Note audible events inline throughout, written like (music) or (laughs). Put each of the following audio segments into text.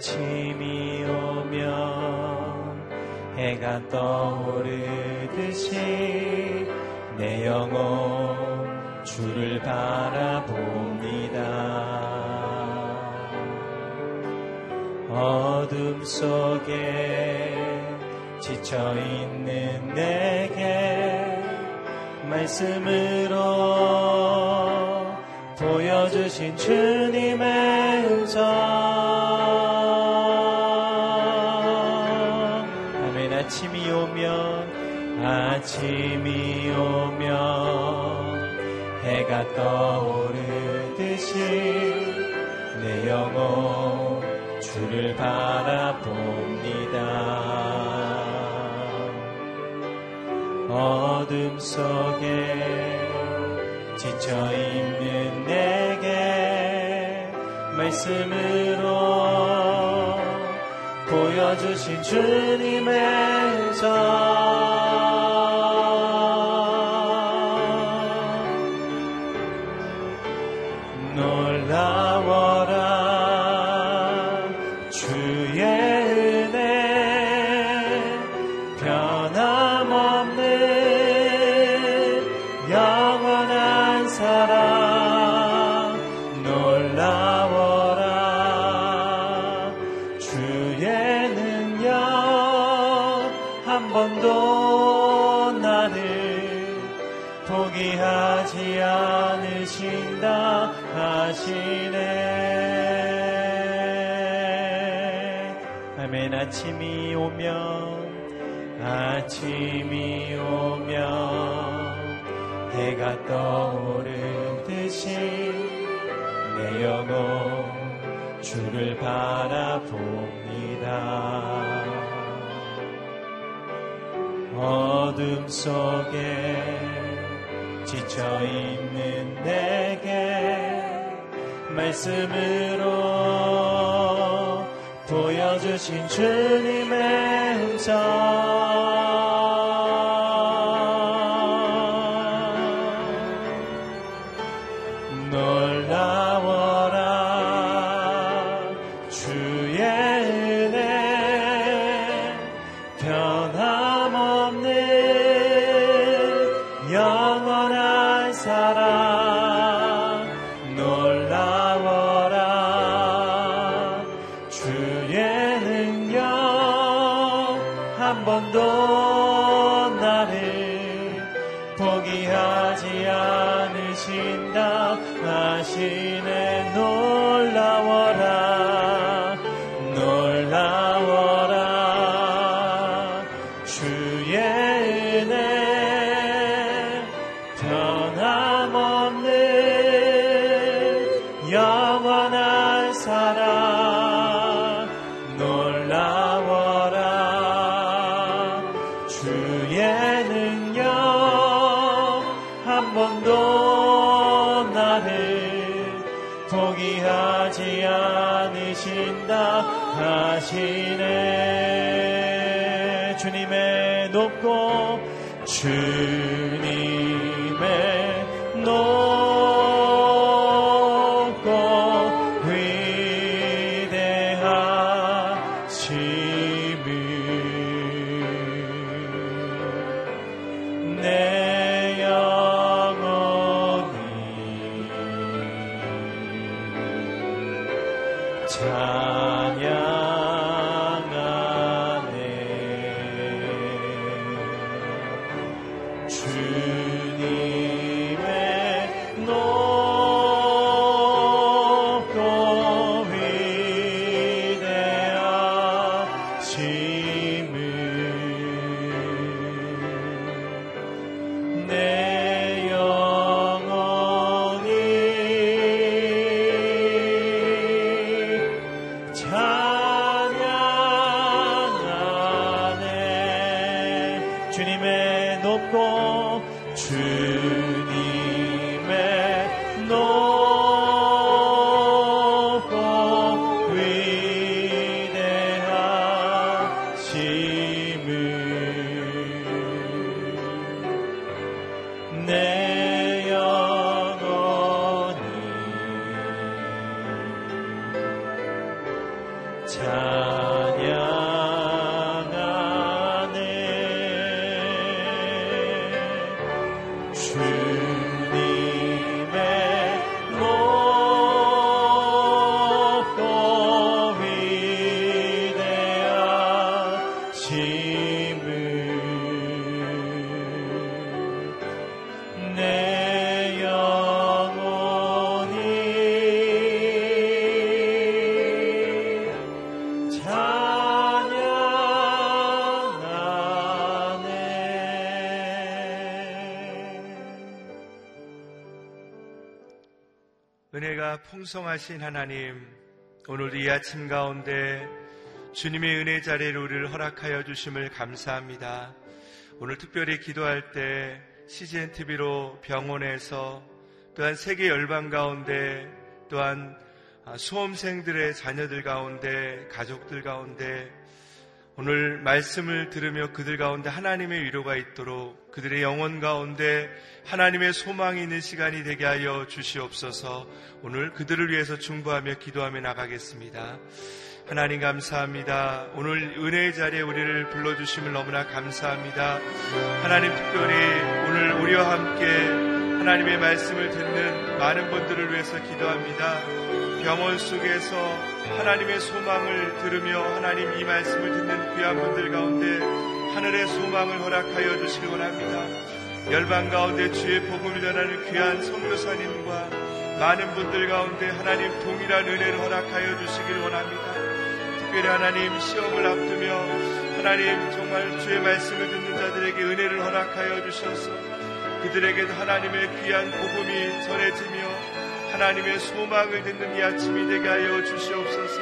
아침이 오면 해가 떠오르듯이 내 영혼 주를 바라봅니다. 어둠 속에 지쳐 있는 내게 말씀으로 보여주신 주님 아침이 오면 해가 떠오르듯이 내 영혼 주를 바라봅니다. 어둠 속에 지쳐 있는 내게 말씀으로 보여주신 주님의 성 오면 해가 떠오르듯이 내 영혼 주를 바라봅니다. 어둠 속에 지쳐 있는 내게 말씀으로 보여주신 주님의 음성 풍성하신 하나님, 오늘 이 아침 가운데 주님의 은혜 자리를 우리를 허락하여 주심을 감사합니다. 오늘 특별히 기도할 때 CGN TV로 병원에서 또한 세계 열방 가운데 또한 아, 수험생들의 자녀들 가운데 가족들 가운데 오늘 말씀을 들으며 그들 가운데 하나님의 위로가 있도록 그들의 영혼 가운데 하나님의 소망이 있는 시간이 되게 하여 주시옵소서 오늘 그들을 위해서 중보하며 기도하며 나가겠습니다. 하나님 감사합니다. 오늘 은혜의 자리에 우리를 불러주심을 너무나 감사합니다. 하나님 특별히 오늘 우리와 함께 하나님의 말씀을 듣는 많은 분들을 위해서 기도합니다. 병원 속에서 하나님의 소망을 들으며 하나님 이 말씀을 듣는 귀한 분들 가운데 하늘의 소망을 허락하여 주시길 원합니다. 열방 가운데 주의 복음을 전하는 귀한 선교사님과 많은 분들 가운데 하나님 동일한 은혜를 허락하여 주시길 원합니다. 특별히 하나님 시험을 앞두며 하나님 정말 주의 말씀을 듣는 자들에게 은혜를 허락하여 주셔서 그들에게도 하나님의 귀한 복음이 전해지며 하나님의 소망을 듣는 이 아침이 되게 하여 주시옵소서.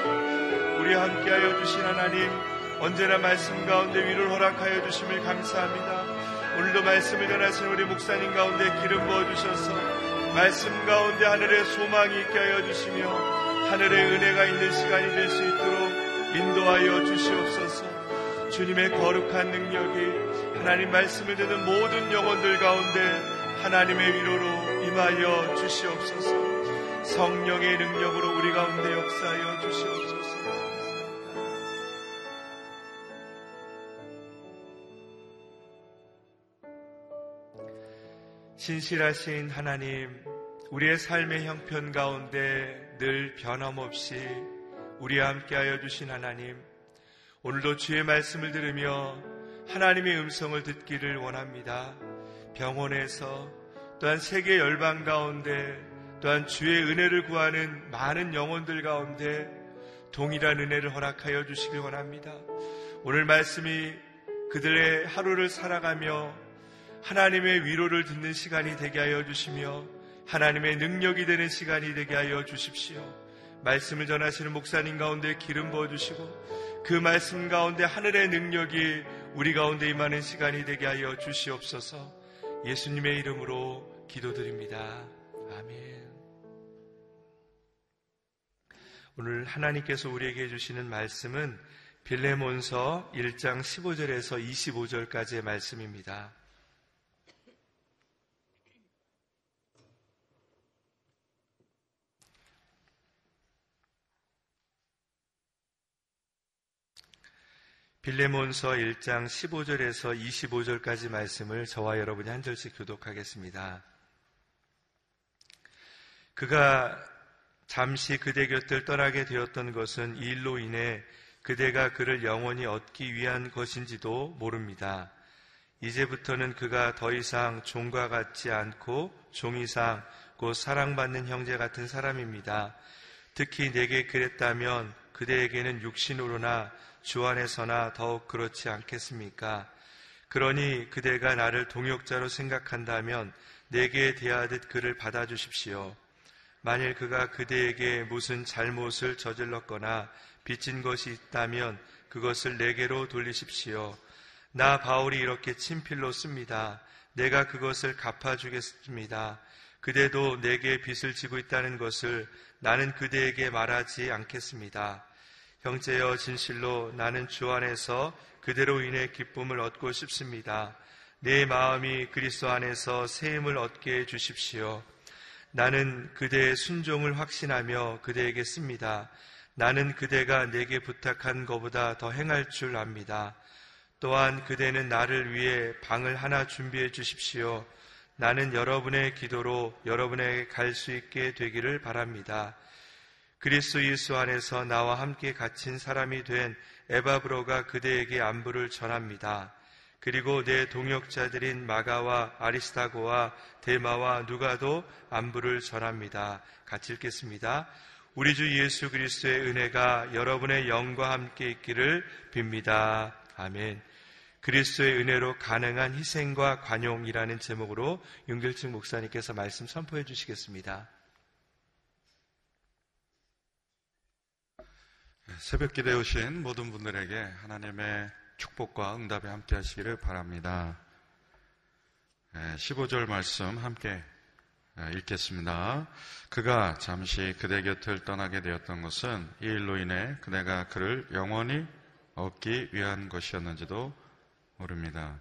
우리와 함께 하여 주신 하나님 언제나 말씀 가운데 위를 허락하여 주심을 감사합니다. 오늘도 말씀을 전하신 우리 목사님 가운데 기름 부어 주셔서 말씀 가운데 하늘의 소망이 있게 하여 주시며 하늘의 은혜가 있는 시간이 될 수 있도록 인도하여 주시옵소서. 주님의 거룩한 능력이 하나님 말씀을 듣는 모든 영혼들 가운데 하나님의 위로로 임하여 주시옵소서 성령의 능력으로 우리 가운데 역사하여 주시옵소서 신실하신 하나님, 우리의 삶의 형편 가운데 늘 변함없이 우리와 함께하여 주신 하나님, 오늘도 주의 말씀을 들으며 하나님의 음성을 듣기를 원합니다. 병원에서 또한 세계 열방 가운데 또한 주의 은혜를 구하는 많은 영혼들 가운데 동일한 은혜를 허락하여 주시길 원합니다. 오늘 말씀이 그들의 하루를 살아가며 하나님의 위로를 듣는 시간이 되게 하여 주시며 하나님의 능력이 되는 시간이 되게 하여 주십시오. 말씀을 전하시는 목사님 가운데 기름 부어 주시고 그 말씀 가운데 하늘의 능력이 우리 가운데 임하는 시간이 되게 하여 주시옵소서. 예수님의 이름으로 기도드립니다. 아멘. 오늘 하나님께서 우리에게 해주시는 말씀은 빌레몬서 1장 15절에서 25절까지의 말씀입니다. 빌레몬서 1장 15절에서 25절까지 말씀을 저와 여러분이 한 절씩 교독하겠습니다. 그가 잠시 그대 곁을 떠나게 되었던 것은 이 일로 인해 그대가 그를 영원히 얻기 위한 것인지도 모릅니다. 이제부터는 그가 더 이상 종과 같지 않고 종 이상 곧 사랑받는 형제 같은 사람입니다. 특히 내게 그랬다면 그대에게는 육신으로나 주 안에서나 더욱 그렇지 않겠습니까? 그러니 그대가 나를 동역자로 생각한다면 내게 대하듯 그를 받아주십시오. 만일 그가 그대에게 무슨 잘못을 저질렀거나 빚진 것이 있다면 그것을 내게로 돌리십시오. 나 바울이 이렇게 친필로 씁니다. 내가 그것을 갚아주겠습니다. 그대도 내게 빚을 지고 있다는 것을 나는 그대에게 말하지 않겠습니다. 형제여 진실로 나는 주 안에서 그대로 인해 기쁨을 얻고 싶습니다. 내 마음이 그리스도 안에서 새 힘을 얻게 해 주십시오. 나는 그대의 순종을 확신하며 그대에게 씁니다. 나는 그대가 내게 부탁한 것보다 더 행할 줄 압니다. 또한 그대는 나를 위해 방을 하나 준비해 주십시오. 나는 여러분의 기도로 여러분에게 갈 수 있게 되기를 바랍니다. 그리스도 예수 안에서 나와 함께 갇힌 사람이 된 에바브로가 그대에게 안부를 전합니다. 그리고 내 동역자들인 마가와 아리스타고와 데마와 누가도 안부를 전합니다. 같이 읽겠습니다. 우리 주 예수 그리스도의 은혜가 여러분의 영과 함께 있기를 빕니다. 아멘. 그리스도의 은혜로 가능한 희생과 관용이라는 제목으로 윤길증 목사님께서 말씀 선포해 주시겠습니다. 새벽 기대 오신 모든 분들에게 하나님의 축복과 응답에 함께 하시기를 바랍니다. 15절 말씀 함께 읽겠습니다. 그가 잠시 그대 곁을 떠나게 되었던 것은 이 일로 인해 그대가 그를 영원히 얻기 위한 것이었는지도 모릅니다.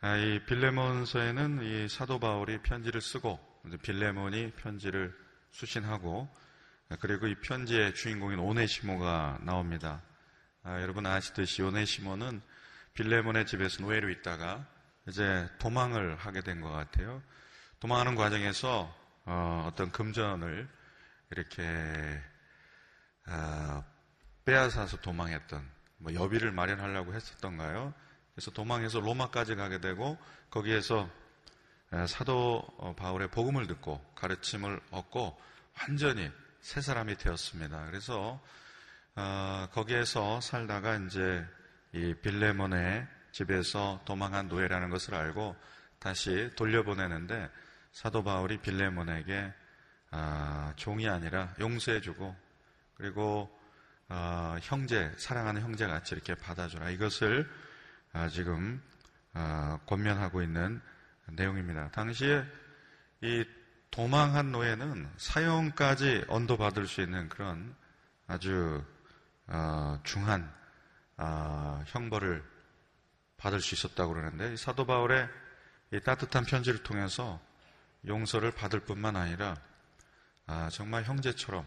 아, 이 빌레몬서에는 이 사도 바울이 편지를 쓰고 빌레몬이 편지를 수신하고 그리고 이 편지의 주인공인 오네시모가 나옵니다. 아, 여러분 아시듯이 오네시모는 빌레몬의 집에서 노예로 있다가 이제 도망을 하게 된 것 같아요. 도망하는 과정에서 어, 떤 금전을 이렇게 어, 빼앗아서 도망했던 뭐 여비를 마련하려고 했었던가요? 그래서 도망해서 로마까지 가게 되고 거기에서 사도 어, 바울의 복음을 듣고 가르침을 얻고 완전히 새 사람이 되었습니다. 그래서 어, 거기에서 살다가 이제 이 빌레몬의 집에서 도망한 노예라는 것을 알고 다시 돌려보내는데 사도 바울이 빌레몬에게 아, 종이 아니라 용서해주고 그리고 어, 형제 사랑하는 형제 같이 이렇게 받아주라 이것을 아, 지금 아, 권면하고 있는 내용입니다. 당시에 이 도망한 노예는 사형까지 언도받을 수 있는 그런 아주 어, 중한 아, 형벌을 받을 수 있었다고 그러는데 사도 바울의 따뜻한 편지를 통해서 용서를 받을 뿐만 아니라 정말 형제처럼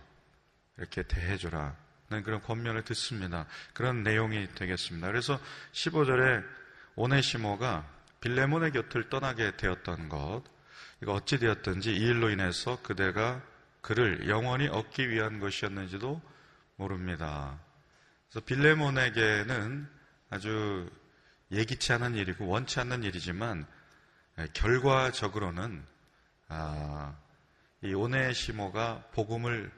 이렇게 대해줘라 그런 권면을 듣습니다. 그런 내용이 되겠습니다. 그래서 15절에 오네시모가 빌레몬의 곁을 떠나게 되었던 것, 이거 어찌 되었든지 이 일로 인해서 그대가 그를 영원히 얻기 위한 것이었는지도 모릅니다. 그래서 빌레몬에게는 아주 예기치 않은 일이고 원치 않는 일이지만 결과적으로는 아, 이 오네시모가 복음을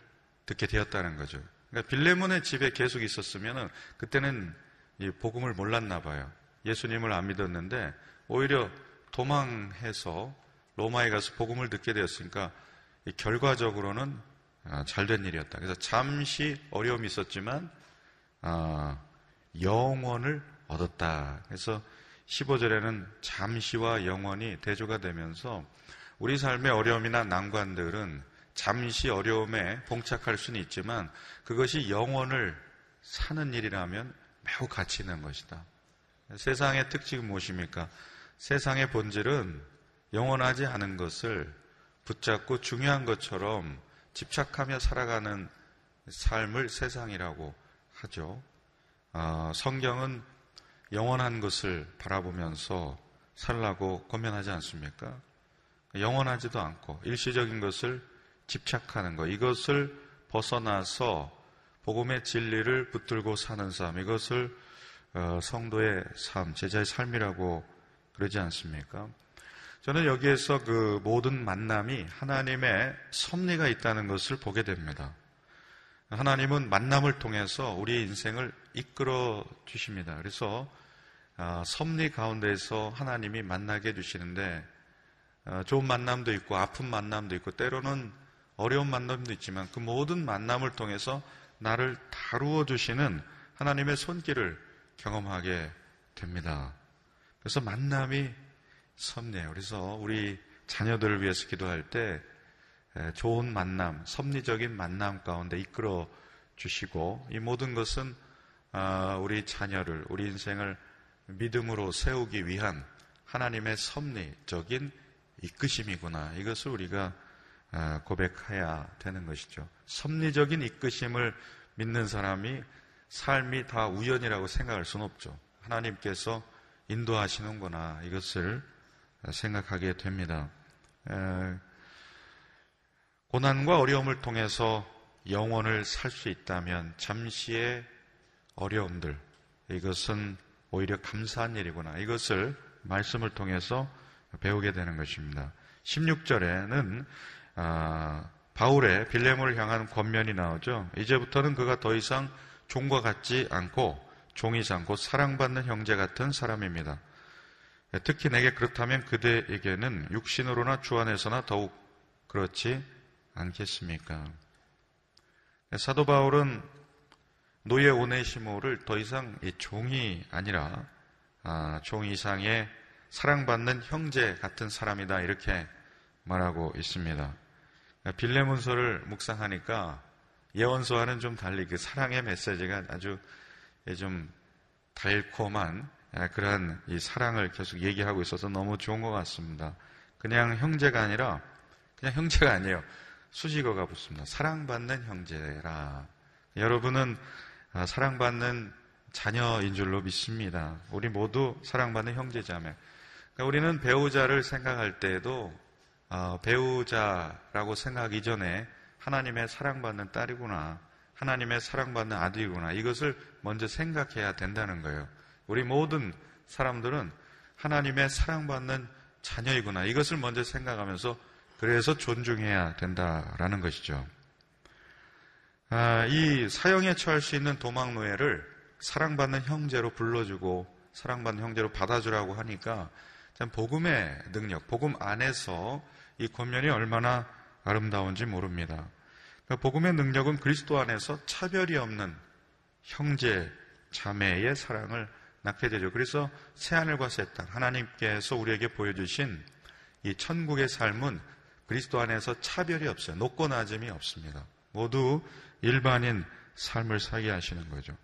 듣게 되었다는 거죠. 그러니까 빌레몬의 집에 계속 있었으면 그때는 이 복음을 몰랐나 봐요. 예수님을 안 믿었는데 오히려 도망해서 로마에 가서 복음을 듣게 되었으니까 결과적으로는 아, 잘된 일이었다. 그래서 잠시 어려움이 있었지만 아, 영원을 얻었다. 그래서 15절에는 잠시와 영원이 대조가 되면서 우리 삶의 어려움이나 난관들은 잠시 어려움에 봉착할 수는 있지만 그것이 영원을 사는 일이라면 매우 가치 있는 것이다. 세상의 특징은 무엇입니까? 세상의 본질은 영원하지 않은 것을 붙잡고 중요한 것처럼 집착하며 살아가는 삶을 세상이라고 하죠. 어, 성경은 영원한 것을 바라보면서 살라고 권면하지 않습니까? 영원하지도 않고 일시적인 것을 집착하는 것, 이것을 벗어나서 복음의 진리를 붙들고 사는 삶, 이것을 어, 성도의 삶, 제자의 삶이라고 그러지 않습니까? 저는 여기에서 그 모든 만남이 하나님의 섭리가 있다는 것을 보게 됩니다. 하나님은 만남을 통해서 우리의 인생을 이끌어 주십니다. 그래서 어, 섭리 가운데서 하나님이 만나게 해주시는데 어, 좋은 만남도 있고 아픈 만남도 있고 때로는 어려운 만남도 있지만 그 모든 만남을 통해서 나를 다루어 주시는 하나님의 손길을 경험하게 됩니다. 그래서 만남이 섭리예요. 그래서 우리 자녀들을 위해서 기도할 때 좋은 만남, 섭리적인 만남 가운데 이끌어 주시고 이 모든 것은 아, 우리 자녀를, 우리 인생을 믿음으로 세우기 위한 하나님의 섭리적인 이끄심이구나. 이것을 우리가 아, 고백해야 되는 것이죠. 섭리적인 이끄심을 믿는 사람이 삶이 다 우연이라고 생각할 수는 없죠. 하나님께서 인도하시는구나 이것을 생각하게 됩니다. 고난과 어려움을 통해서 영혼을 살 수 있다면 잠시의 어려움들, 이것은 오히려 감사한 일이구나. 이것을 말씀을 통해서 배우게 되는 것입니다. 16절에는 아, 바울의 빌레몬을 향한 권면이 나오죠. 이제부터는 그가 더 이상 종과 같지 않고 종이지 않고 사랑받는 형제 같은 사람입니다. 특히 내게 그렇다면 그대에게는 육신으로나 주 안에서나 더욱 그렇지 않겠습니까? 사도 바울은 노예 오네시모를 더 이상 종이 아니라 아, 종 이상의 사랑받는 형제 같은 사람이다 이렇게 말하고 있습니다. 빌레문서를 묵상하니까 예언서와는 좀 달리 그 사랑의 메시지가 아주 좀 달콤한 그러한 이 사랑을 계속 얘기하고 있어서 너무 좋은 것 같습니다. 그냥 형제가 아니라 그냥 형제가 아니에요. 수식어가 붙습니다. 사랑받는 형제라. 여러분은 아, 사랑받는 자녀인 줄로 믿습니다. 우리 모두 사랑받는 형제자매. 그러니까 우리는 배우자를 생각할 때에도 어, 배우자라고 생각 이전에 하나님의 사랑받는 딸이구나. 하나님의 사랑받는 아들이구나. 이것을 먼저 생각해야 된다는 거예요. 우리 모든 사람들은 하나님의 사랑받는 자녀이구나. 이것을 먼저 생각하면서 그래서 존중해야 된다라는 것이죠. 아, 이 사형에 처할 수 있는 도망노예를 사랑받는 형제로 불러주고 사랑받는 형제로 받아주라고 하니까 참 복음의 능력, 복음 안에서 이 권면이 얼마나 아름다운지 모릅니다. 그러니까 복음의 능력은 그리스도 안에서 차별이 없는 형제, 자매의 사랑을 낳게 되죠. 그래서 새하늘과 새 땅, 하나님께서 우리에게 보여주신 이 천국의 삶은 그리스도 안에서 차별이 없어요. 높고 낮음이 없습니다. 모두 일반인 삶을 살게 하시는 거죠.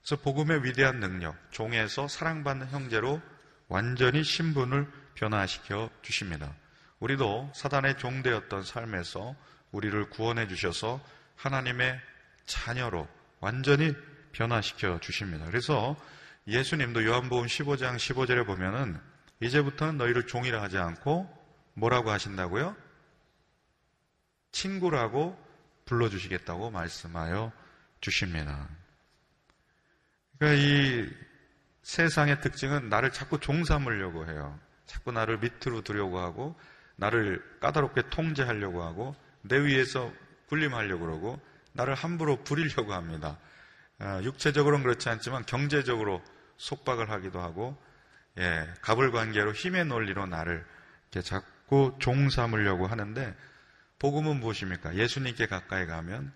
그래서 복음의 위대한 능력, 종에서 사랑받는 형제로 완전히 신분을 변화시켜 주십니다. 우리도 사단의 종되었던 삶에서 우리를 구원해 주셔서 하나님의 자녀로 완전히 변화시켜 주십니다. 그래서 예수님도 요한복음 15장 15절에 보면은 이제부터는 너희를 종이라 하지 않고 뭐라고 하신다고요? 친구라고 불러주시겠다고 말씀하여 주십니다. 그러니까 이 세상의 특징은 나를 자꾸 종 삼으려고 해요. 자꾸 나를 밑으로 두려고 하고 나를 까다롭게 통제하려고 하고 내 위에서 군림하려고 그러고 나를 함부로 부리려고 합니다. 아, 육체적으로는 그렇지 않지만 경제적으로 속박을 하기도 하고 예, 갑을 관계로 힘의 논리로 나를 자꾸 종 삼으려고 하는데 복음은 무엇입니까? 예수님께 가까이 가면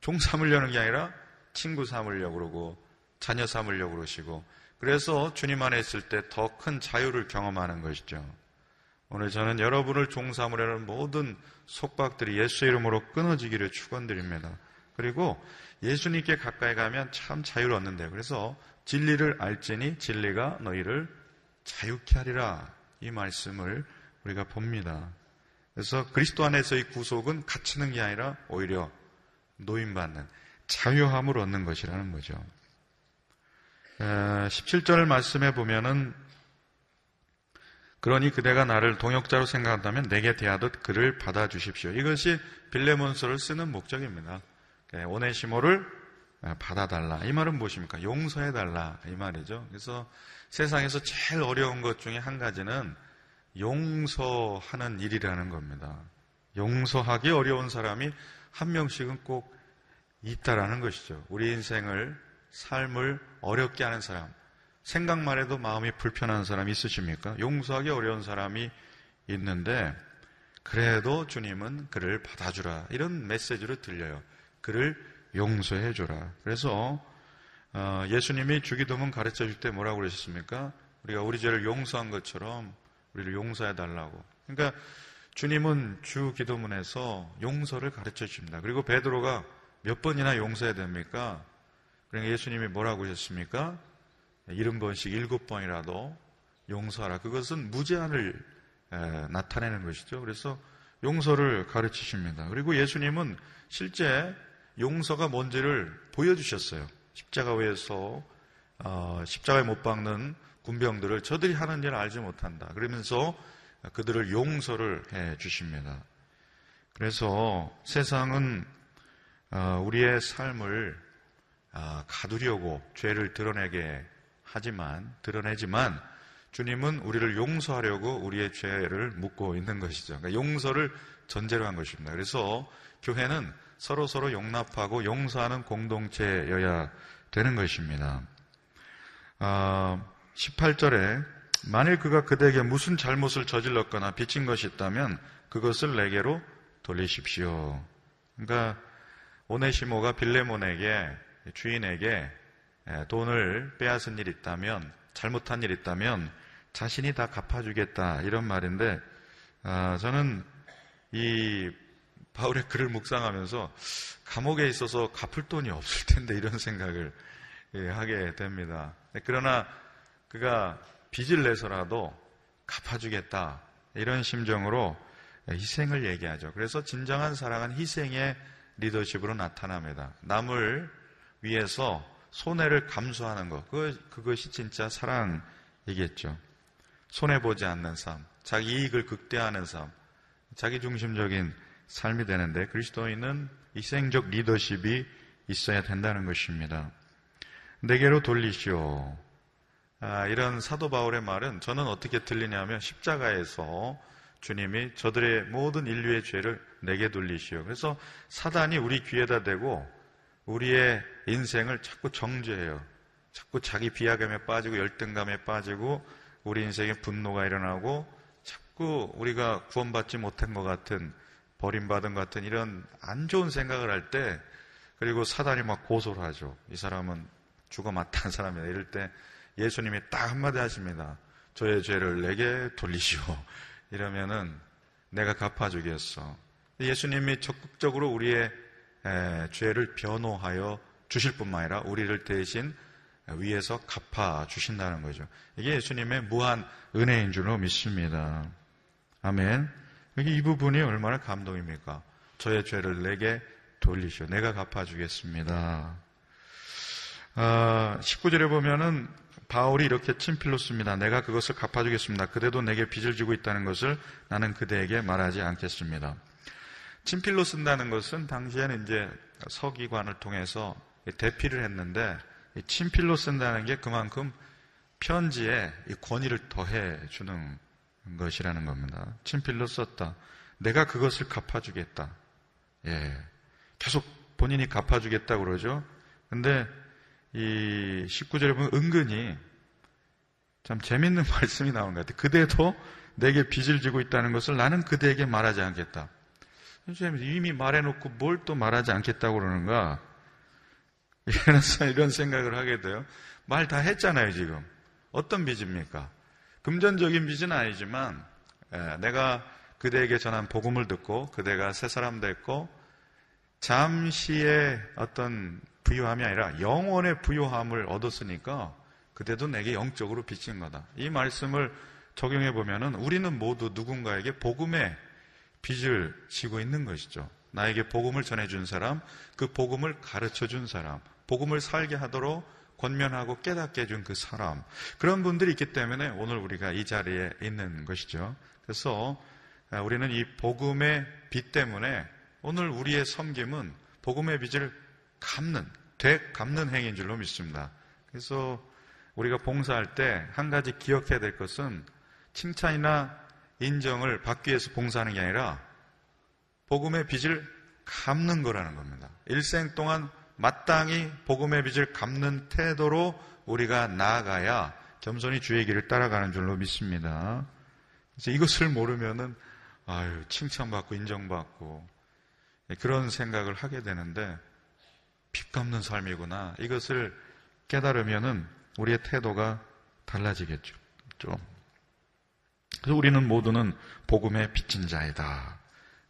종 삼으려는 게 아니라 친구 삼으려고 그러고 자녀 삼으려고 그러시고 그래서 주님 안에 있을 때 더 큰 자유를 경험하는 것이죠. 오늘 저는 여러분을 종 삼으려는 모든 속박들이 예수 이름으로 끊어지기를 축원드립니다. 그리고 예수님께 가까이 가면 참 자유를 얻는데요. 그래서 진리를 알지니 진리가 너희를 자유케 하리라 이 말씀을 우리가 봅니다. 그래서 그리스도 안에서의 구속은 갇히는 게 아니라 오히려 노임받는 자유함을 얻는 것이라는 거죠. 17절 말씀해 보면은 그러니 그대가 나를 동역자로 생각한다면 내게 대하듯 그를 받아주십시오. 이것이 빌레몬서를 쓰는 목적입니다. 오네시모를 받아달라. 이 말은 무엇입니까? 용서해달라. 이 말이죠. 그래서 세상에서 제일 어려운 것 중에 한 가지는 용서하는 일이라는 겁니다. 용서하기 어려운 사람이 한 명씩은 꼭 있다라는 것이죠. 우리 인생을, 삶을 어렵게 하는 사람, 생각만 해도 마음이 불편한 사람 있으십니까? 용서하기 어려운 사람이 있는데, 그래도 주님은 그를 받아주라. 이런 메시지를 들려요. 그를 용서해주라. 그래서, 어, 예수님이 주기도문 가르쳐 줄 때 뭐라고 그러셨습니까? 우리가 우리 죄를 용서한 것처럼 우리를 용서해 달라고. 그러니까 주님은 주 기도문에서 용서를 가르쳐 주십니다. 그리고 베드로가 몇 번이나 용서해야 됩니까? 그러니까 예수님이 뭐라고 하셨습니까? 일흔 번씩 일곱 번이라도 용서하라. 그것은 무제한을 나타내는 것이죠. 그래서 용서를 가르치십니다. 그리고 예수님은 실제 용서가 뭔지를 보여주셨어요. 십자가 위에서 어, 십자가에 못 박는 군병들을 저들이 하는 일을 알지 못한다. 그러면서 그들을 용서를 해 주십니다. 그래서 세상은 어, 우리의 삶을 아, 가두려고 죄를 드러내게 하지만 드러내지만 주님은 우리를 용서하려고 우리의 죄를 묻고 있는 것이죠. 그러니까 용서를 전제로 한 것입니다. 그래서 교회는 서로 서로 용납하고 용서하는 공동체여야 되는 것입니다. 아, 18절에 만일 그가 그대에게 무슨 잘못을 저질렀거나 빚진 것이 있다면 그것을 내게로 돌리십시오. 그러니까 오네시모가 빌레몬에게 주인에게 돈을 빼앗은 일 있다면 잘못한 일 있다면 자신이 다 갚아주겠다 이런 말인데 아, 저는 이 바울의 글을 묵상하면서 감옥에 있어서 갚을 돈이 없을 텐데 이런 생각을 예, 하게 됩니다. 그러나 그가 빚을 내서라도 갚아주겠다 이런 심정으로 희생을 얘기하죠. 그래서 진정한 사랑은 희생의 리더십으로 나타납니다. 남을 위해서 손해를 감수하는 것, 그것이 진짜 사랑이겠죠. 손해보지 않는 삶, 자기 이익을 극대화하는 삶, 자기 중심적인 삶이 되는데 그리스도인은 희생적 리더십이 있어야 된다는 것입니다. 내게로 돌리시오. 아, 이런 사도 바울의 말은 저는 어떻게 들리냐면 십자가에서 주님이 저들의 모든 인류의 죄를 내게 돌리시오. 그래서 사단이 우리 귀에다 대고 우리의 인생을 자꾸 정죄해요. 자꾸 자기 비하감에 빠지고 열등감에 빠지고 우리 인생에 분노가 일어나고 자꾸 우리가 구원받지 못한 것 같은 버림받은 것 같은 이런 안 좋은 생각을 할 때 그리고 사단이 막 고소를 하죠. 이 사람은 죽어 마땅한 사람이다. 이럴 때 예수님이 딱 한마디 하십니다. 저의 죄를 내게 돌리시오. 이러면은 내가 갚아주겠어. 예수님이 적극적으로 우리의 죄를 변호하여 주실 뿐만 아니라 우리를 대신 위에서 갚아 주신다는 거죠. 이게 예수님의 무한 은혜인 줄로 믿습니다. 아멘. 이 부분이 얼마나 감동입니까? 저의 죄를 내게 돌리시오. 내가 갚아주겠습니다. 아, 19절에 보면은 바울이 이렇게 친필로 씁니다. 내가 그것을 갚아주겠습니다. 그대도 내게 빚을 지고 있다는 것을 나는 그대에게 말하지 않겠습니다. 친필로 쓴다는 것은 당시에는 이제 서기관을 통해서 대피를 했는데 친필로 쓴다는 게 그만큼 편지에 권위를 더해 주는 것이라는 겁니다. 친필로 썼다. 내가 그것을 갚아주겠다. 예. 계속 본인이 갚아주겠다 그러죠. 근데 이 19절에 보면 은근히 참 재밌는 (laughs) 말씀이 나오는 것 같아요. 그대도 내게 빚을 지고 있다는 것을 나는 그대에게 말하지 않겠다. 이미 말해놓고 뭘 또 말하지 않겠다고 그러는가? (laughs) 이런 생각을 하게 돼요. 말 다 했잖아요, 지금. 어떤 빚입니까? 금전적인 빚은 아니지만, 내가 그대에게 전한 복음을 듣고, 그대가 새 사람 됐고, 잠시의 어떤 부유함이 아니라 영원의 부유함을 얻었으니까, 그대도 내게 영적으로 빚진 거다. 이 말씀을 적용해 보면은 우리는 모두 누군가에게 복음의 빚을 지고 있는 것이죠. 나에게 복음을 전해준 사람, 그 복음을 가르쳐 준 사람, 복음을 살게 하도록 권면하고 깨닫게 해준 그 사람. 그런 분들이 있기 때문에 오늘 우리가 이 자리에 있는 것이죠. 그래서 아, 우리는 이 복음의 빚 때문에 오늘 우리의 섬김은 복음의 빚을 갚는, 되갚는 행위인 줄로 믿습니다. 그래서 우리가 봉사할 때 한 가지 기억해야 될 것은 칭찬이나 인정을 받기 위해서 봉사하는 게 아니라 복음의 빚을 갚는 거라는 겁니다. 일생 동안 마땅히 복음의 빚을 갚는 태도로 우리가 나아가야 겸손히 주의 길을 따라가는 줄로 믿습니다. 그래서 이것을 모르면은 아유 칭찬받고 인정받고 그런 생각을 하게 되는데 빚 갚는 삶이구나 이것을 깨달으면은 우리의 태도가 달라지겠죠. 좀. 그래서 우리는 모두는 복음의 빚진 자이다.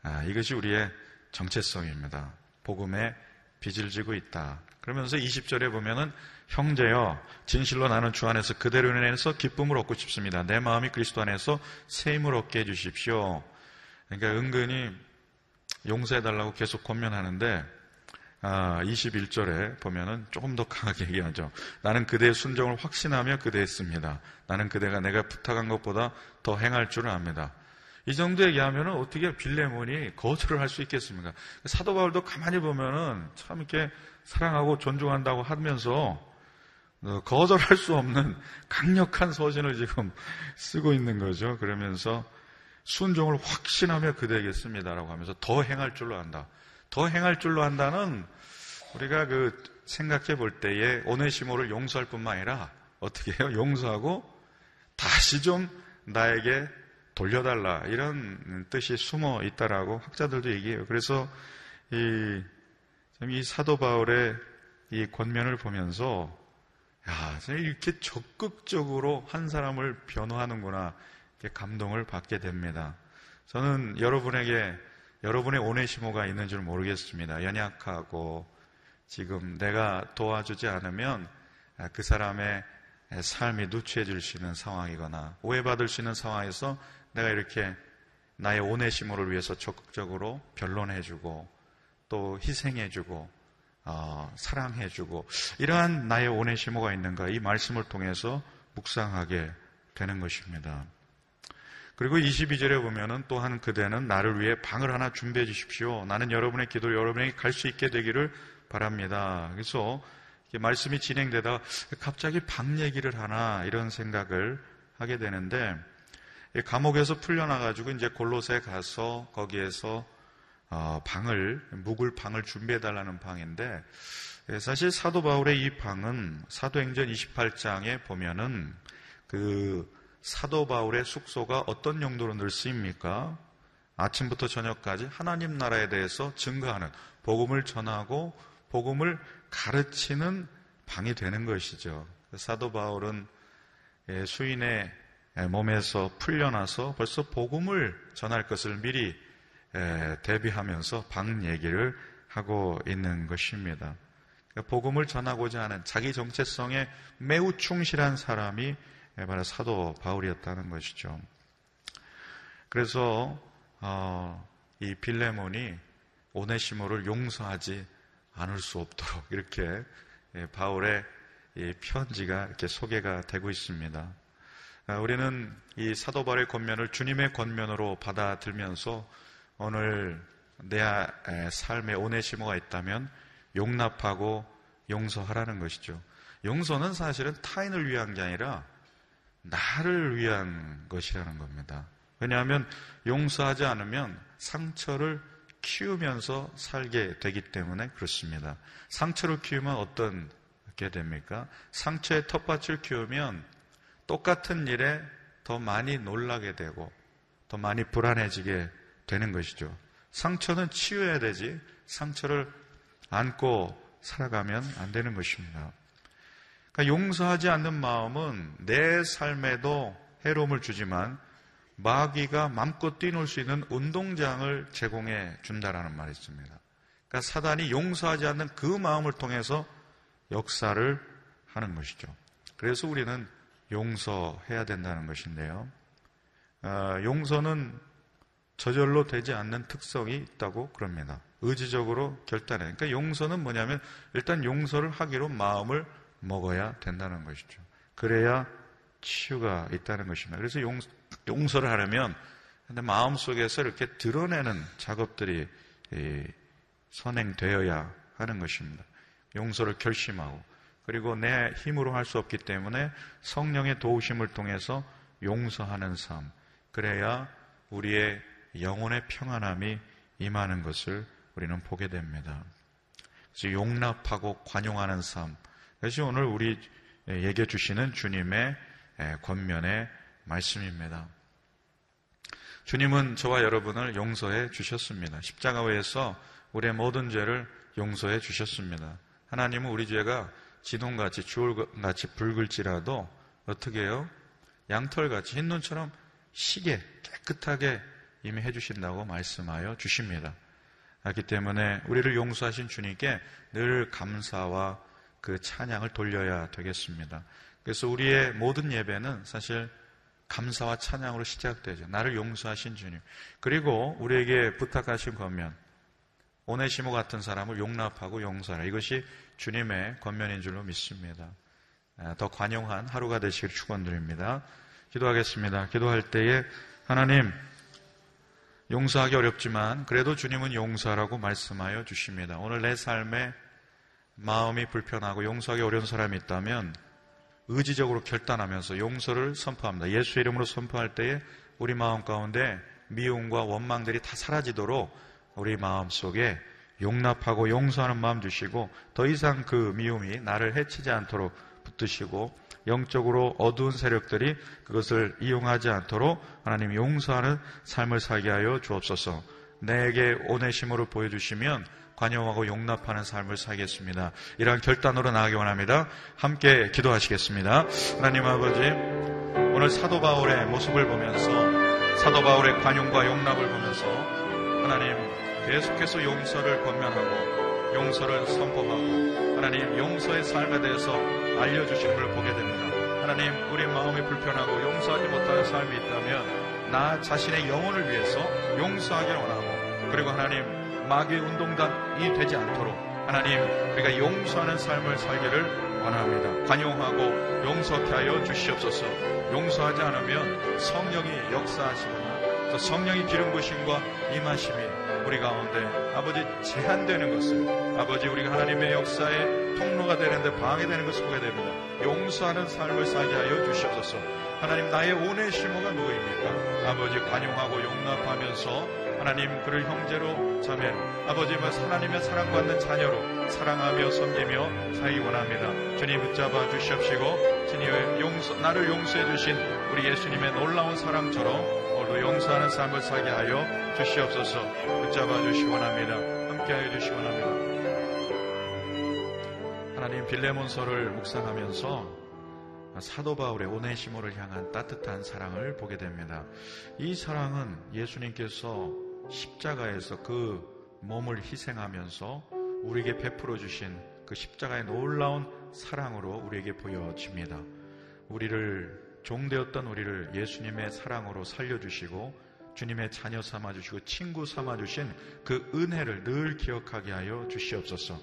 아, 이것이 우리의 정체성입니다. 복음의 빚을 지고 있다. 그러면서 20절에 보면은 형제여 진실로 나는 주 안에서 그대로 인해서 기쁨을 얻고 싶습니다. 내 마음이 그리스도 안에서 새 힘을 얻게 해 주십시오. 그러니까 은근히 용서해 달라고 계속 권면하는데 아, 21절에 보면은 조금 더 강하게 (laughs) 얘기하죠. 나는 그대의 순종을 확신하며 그대했습니다. 나는 그대가 내가 부탁한 것보다 더 행할 줄을 압니다. 이 정도 얘기하면은 어떻게 빌레몬이 거절을 할 수 있겠습니까? 사도 바울도 가만히 보면은 참 이렇게 사랑하고 존중한다고 하면서 어, 거절할 수 없는 (laughs) 강력한 서신을 지금 (laughs) 쓰고 있는 거죠. 그러면서 순종을 확신하며 그대겠습니다라고 하면서 더 행할 줄로 한다. 더 행할 줄로 한다는 우리가 그 생각해 볼 때에 오네시모를 용서할 뿐만 아니라 어떻게 해요? 용서하고 다시 좀 나에게 돌려달라 이런 뜻이 숨어 있다라고 학자들도 얘기해요. 그래서 이, 이 사도 바울의 이 권면을 보면서 야, 이렇게 적극적으로 한 사람을 변호하는구나 이렇게 감동을 받게 됩니다. 저는 여러분에게 여러분의 오네시모가 있는 줄 모르겠습니다. 연약하고 지금 내가 도와주지 않으면 그 사람의 삶이 누추해질 수 있는 상황이거나 오해받을 수 있는 상황에서 내가 이렇게 나의 오네시모를 위해서 적극적으로 변론해주고 또 희생해주고 어, 사랑해주고 이러한 나의 오네시모가 있는가 이 말씀을 통해서 묵상하게 되는 것입니다. 그리고 22절에 보면은 또한 그대는 나를 위해 방을 하나 준비해 주십시오. 나는 여러분의 기도를 여러분에게 갈 수 있게 되기를 바랍니다. 그래서 말씀이 진행되다 갑자기 방 얘기를 하나 이런 생각을 하게 되는데 감옥에서 풀려나가지고 이제 골로새 가서 거기에서 어, 방을 묵을 방을 준비해 달라는 방인데 사실 사도 바울의 이 방은 사도행전 28장에 보면은 그 사도 바울의 숙소가 어떤 용도로 늘 쓰입니까? 아침부터 저녁까지 하나님 나라에 대해서 증거하는 복음을 전하고 복음을 가르치는 방이 되는 것이죠. 사도 바울은 예, 수인의 몸에서 풀려나서 벌써 복음을 전할 것을 미리 대비하면서 방 얘기를 하고 있는 것입니다. 그러니까 복음을 전하고자 하는 자기 정체성에 매우 충실한 사람이 바로 사도 바울이었다는 것이죠. 그래서 어, 이 빌레몬이 오네시모를 용서하지 않을 수 없도록 이렇게 바울의 편지가 이렇게 소개가 되고 있습니다. 아, 우리는 이 사도 바울의 권면을 주님의 권면으로 받아들면서 오늘 내 삶에 오네시모가 있다면 용납하고 용서하라는 것이죠. 용서는 사실은 타인을 위한 게 아니라 나를 위한 것이라는 겁니다. 왜냐하면 용서하지 않으면 상처를 키우면서 살게 되기 때문에 그렇습니다. 상처를 키우면 어떤 게 됩니까? 상처의 텃밭을 키우면 똑같은 일에 더 많이 놀라게 되고 더 많이 불안해지게 되는 것이죠. 상처는 치유해야 되지 상처를 안고 살아가면 안 되는 것입니다. 그러니까 용서하지 않는 마음은 내 삶에도 해로움을 주지만 마귀가 맘껏 뛰놀 수 있는 운동장을 제공해 준다라는 말이 있습니다. 그러니까 사단이 용서하지 않는 그 마음을 통해서 역사를 하는 것이죠. 그래서 우리는 용서해야 된다는 것인데요. 어, 용서는 저절로 되지 않는 특성이 있다고 그럽니다. 의지적으로 결단해. 그러니까 용서는 뭐냐면 일단 용서를 하기로 마음을 먹어야 된다는 것이죠. 그래야 치유가 있다는 것입니다. 그래서 용, 용서를 하려면 근데 마음속에서 이렇게 드러내는 작업들이 선행되어야 하는 것입니다. 용서를 결심하고 그리고 내 힘으로 할 수 없기 때문에 성령의 도우심을 통해서 용서하는 삶 그래야 우리의 영혼의 평안함이 임하는 것을 우리는 보게 됩니다. 그래서 용납하고 관용하는 삶. 그것이 오늘 우리 얘기해 주시는 주님의 권면의 말씀입니다. 주님은 저와 여러분을 용서해 주셨습니다. 십자가에서 우리의 모든 죄를 용서해 주셨습니다. 하나님은 우리 죄가 지동같이 주얼같이 붉을지라도 어떻게 해요? 양털같이 흰 눈처럼 시게 깨끗하게 이미 해주신다고 말씀하여 주십니다. 그렇기 때문에 우리를 용서하신 주님께 늘 감사와 그 찬양을 돌려야 되겠습니다. 그래서 우리의 모든 예배는 사실 감사와 찬양으로 시작되죠. 나를 용서하신 주님. 그리고 우리에게 부탁하신 거면 오네시모 같은 사람을 용납하고 용서하라. 이것이 주님의 권면인 줄로 믿습니다. 아, 더 관용한 하루가 되시길 축원드립니다. 기도하겠습니다. 기도할 때에 하나님 용서하기 어렵지만 그래도 주님은 용서하라고 말씀하여 주십니다. 오늘 내 삶에 마음이 불편하고 용서하기 어려운 사람이 있다면 의지적으로 결단하면서 용서를 선포합니다. 예수의 이름으로 선포할 때에 우리 마음 가운데 미움과 원망들이 다 사라지도록 우리 마음 속에 용납하고 용서하는 마음 주시고 더 이상 그 미움이 나를 해치지 않도록 붙드시고 영적으로 어두운 세력들이 그것을 이용하지 않도록 하나님 용서하는 삶을 살게 하여 주옵소서. 내게 오내심으로 보여주시면 관용하고 용납하는 삶을 살겠습니다. 이러한 결단으로 나가기 원합니다. 함께 기도하시겠습니다. 하나님 아버지, 오늘 사도 바울의 모습을 보면서 사도 바울의 관용과 용납을 보면서 하나님 계속해서 용서를 권면하고 용서를 선포하고 하나님 용서의 삶에 대해서 알려주시는 걸 보게 됩니다. 하나님 우리 마음이 불편하고 용서하지 못하는 삶이 있다면 나 자신의 영혼을 위해서 용서하기를 원하고 그리고 하나님 마귀의 운동단이 되지 않도록 하나님 우리가 용서하는 삶을 살기를 원합니다. 관용하고 용서케 하여 주시옵소서. 용서하지 않으면 성령이 역사하시거나 또 성령이 기름 부심과 임하심이 우리 가운데 아버지 제한되는 것을 아버지 우리가 하나님의 역사의 통로가 되는데 방해되는 것을 보게 됩니다. 용서하는 삶을 살게 하여 주시옵소서. 하나님 나의 온의 실무가 누구입니까? 아버지 관용하고 용납하면서 하나님 그를 형제로 자매로 아버지와 하나님의 사랑받는 자녀로 사랑하며 섬기며 살기 원합니다. 주님 붙잡아 주시옵시고 주님의 용서 나를 용서해 주신 우리 예수님의 놀라운 사랑처럼 오늘도 용서하는 삶을 살게 하여 주시옵소서 붙잡아 주시 원합니다. 함께하여 주시 원합니다. 하나님 빌레몬서를 묵상하면서 사도 바울의 오네시모를 향한 따뜻한 사랑을 보게 됩니다. 이 사랑은 예수님께서 십자가에서 그 몸을 희생하면서 우리에게 베풀어 주신 그 십자가의 놀라운 사랑으로 우리에게 보여집니다. 우리를 종되었던 우리를 예수님의 사랑으로 살려주시고 주님의 자녀 삼아주시고 친구 삼아주신 그 은혜를 늘 기억하게 하여 주시옵소서.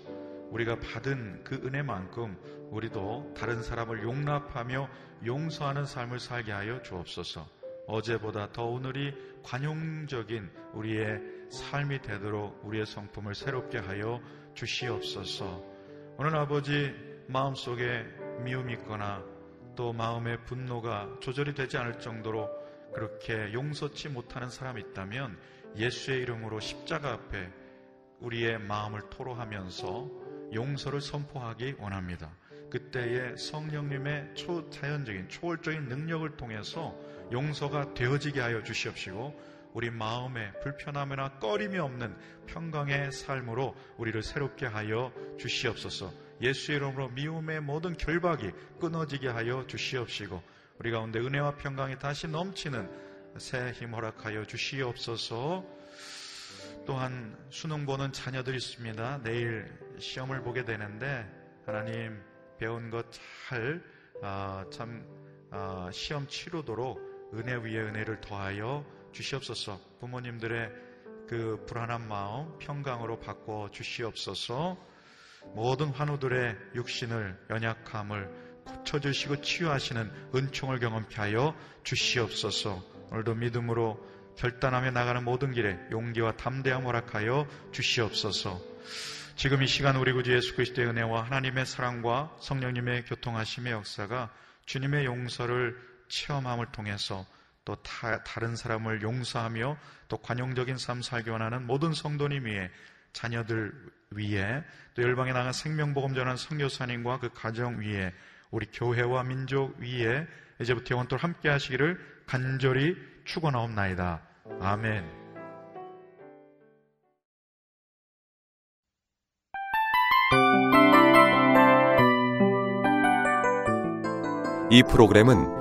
우리가 받은 그 은혜만큼 우리도 다른 사람을 용납하며 용서하는 삶을 살게 하여 주옵소서. 어제보다 더 오늘이 관용적인 우리의 삶이 되도록 우리의 성품을 새롭게 하여 주시옵소서. 오늘 아버지 마음속에 미움이 있거나 또 마음의 분노가 조절이 되지 않을 정도로 그렇게 용서치 못하는 사람이 있다면 예수의 이름으로 십자가 앞에 우리의 마음을 토로하면서 용서를 선포하기 원합니다. 그때의 성령님의 초자연적인 초월적인 능력을 통해서 용서가 되어지게 하여 주시옵시고 우리 마음에 불편함이나 꺼림이 없는 평강의 삶으로 우리를 새롭게 하여 주시옵소서. 예수의 이름으로 미움의 모든 결박이 끊어지게 하여 주시옵시고 우리 가운데 은혜와 평강이 다시 넘치는 새 힘 허락하여 주시옵소서. 또한 수능 보는 자녀들이 있습니다. 내일 시험을 보게 되는데 하나님 배운 것잘참 어, 어, 시험 치르도록 은혜 위에 은혜를 더하여 주시옵소서. 부모님들의 그 불안한 마음 평강으로 바꿔 주시옵소서. 모든 환우들의 육신을 연약함을 고쳐주시고 치유하시는 은총을 경험케 하여 주시옵소서. 오늘도 믿음으로 결단하며 나가는 모든 길에 용기와 담대함 허락하여 주시옵소서. 지금 이 시간 우리 구주 예수 그리스도의 은혜와 하나님의 사랑과 성령님의 교통하심의 역사가 주님의 용서를 체험함을 통해서 또 다, 른 사람을 용서하며 또 관용적인 삶 살기 원하는 모든 성도님 위에 자녀들 위에 또 열방에 나간 생명보험 전환 성교사님과 그 가정 위에 우리 교회와 민족 위에 이제부터 영원토록 함께 하시기를 간절히 축원하옵나이다. 아멘. 이 프로그램은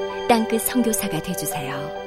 땅끝 성교사가 되주세요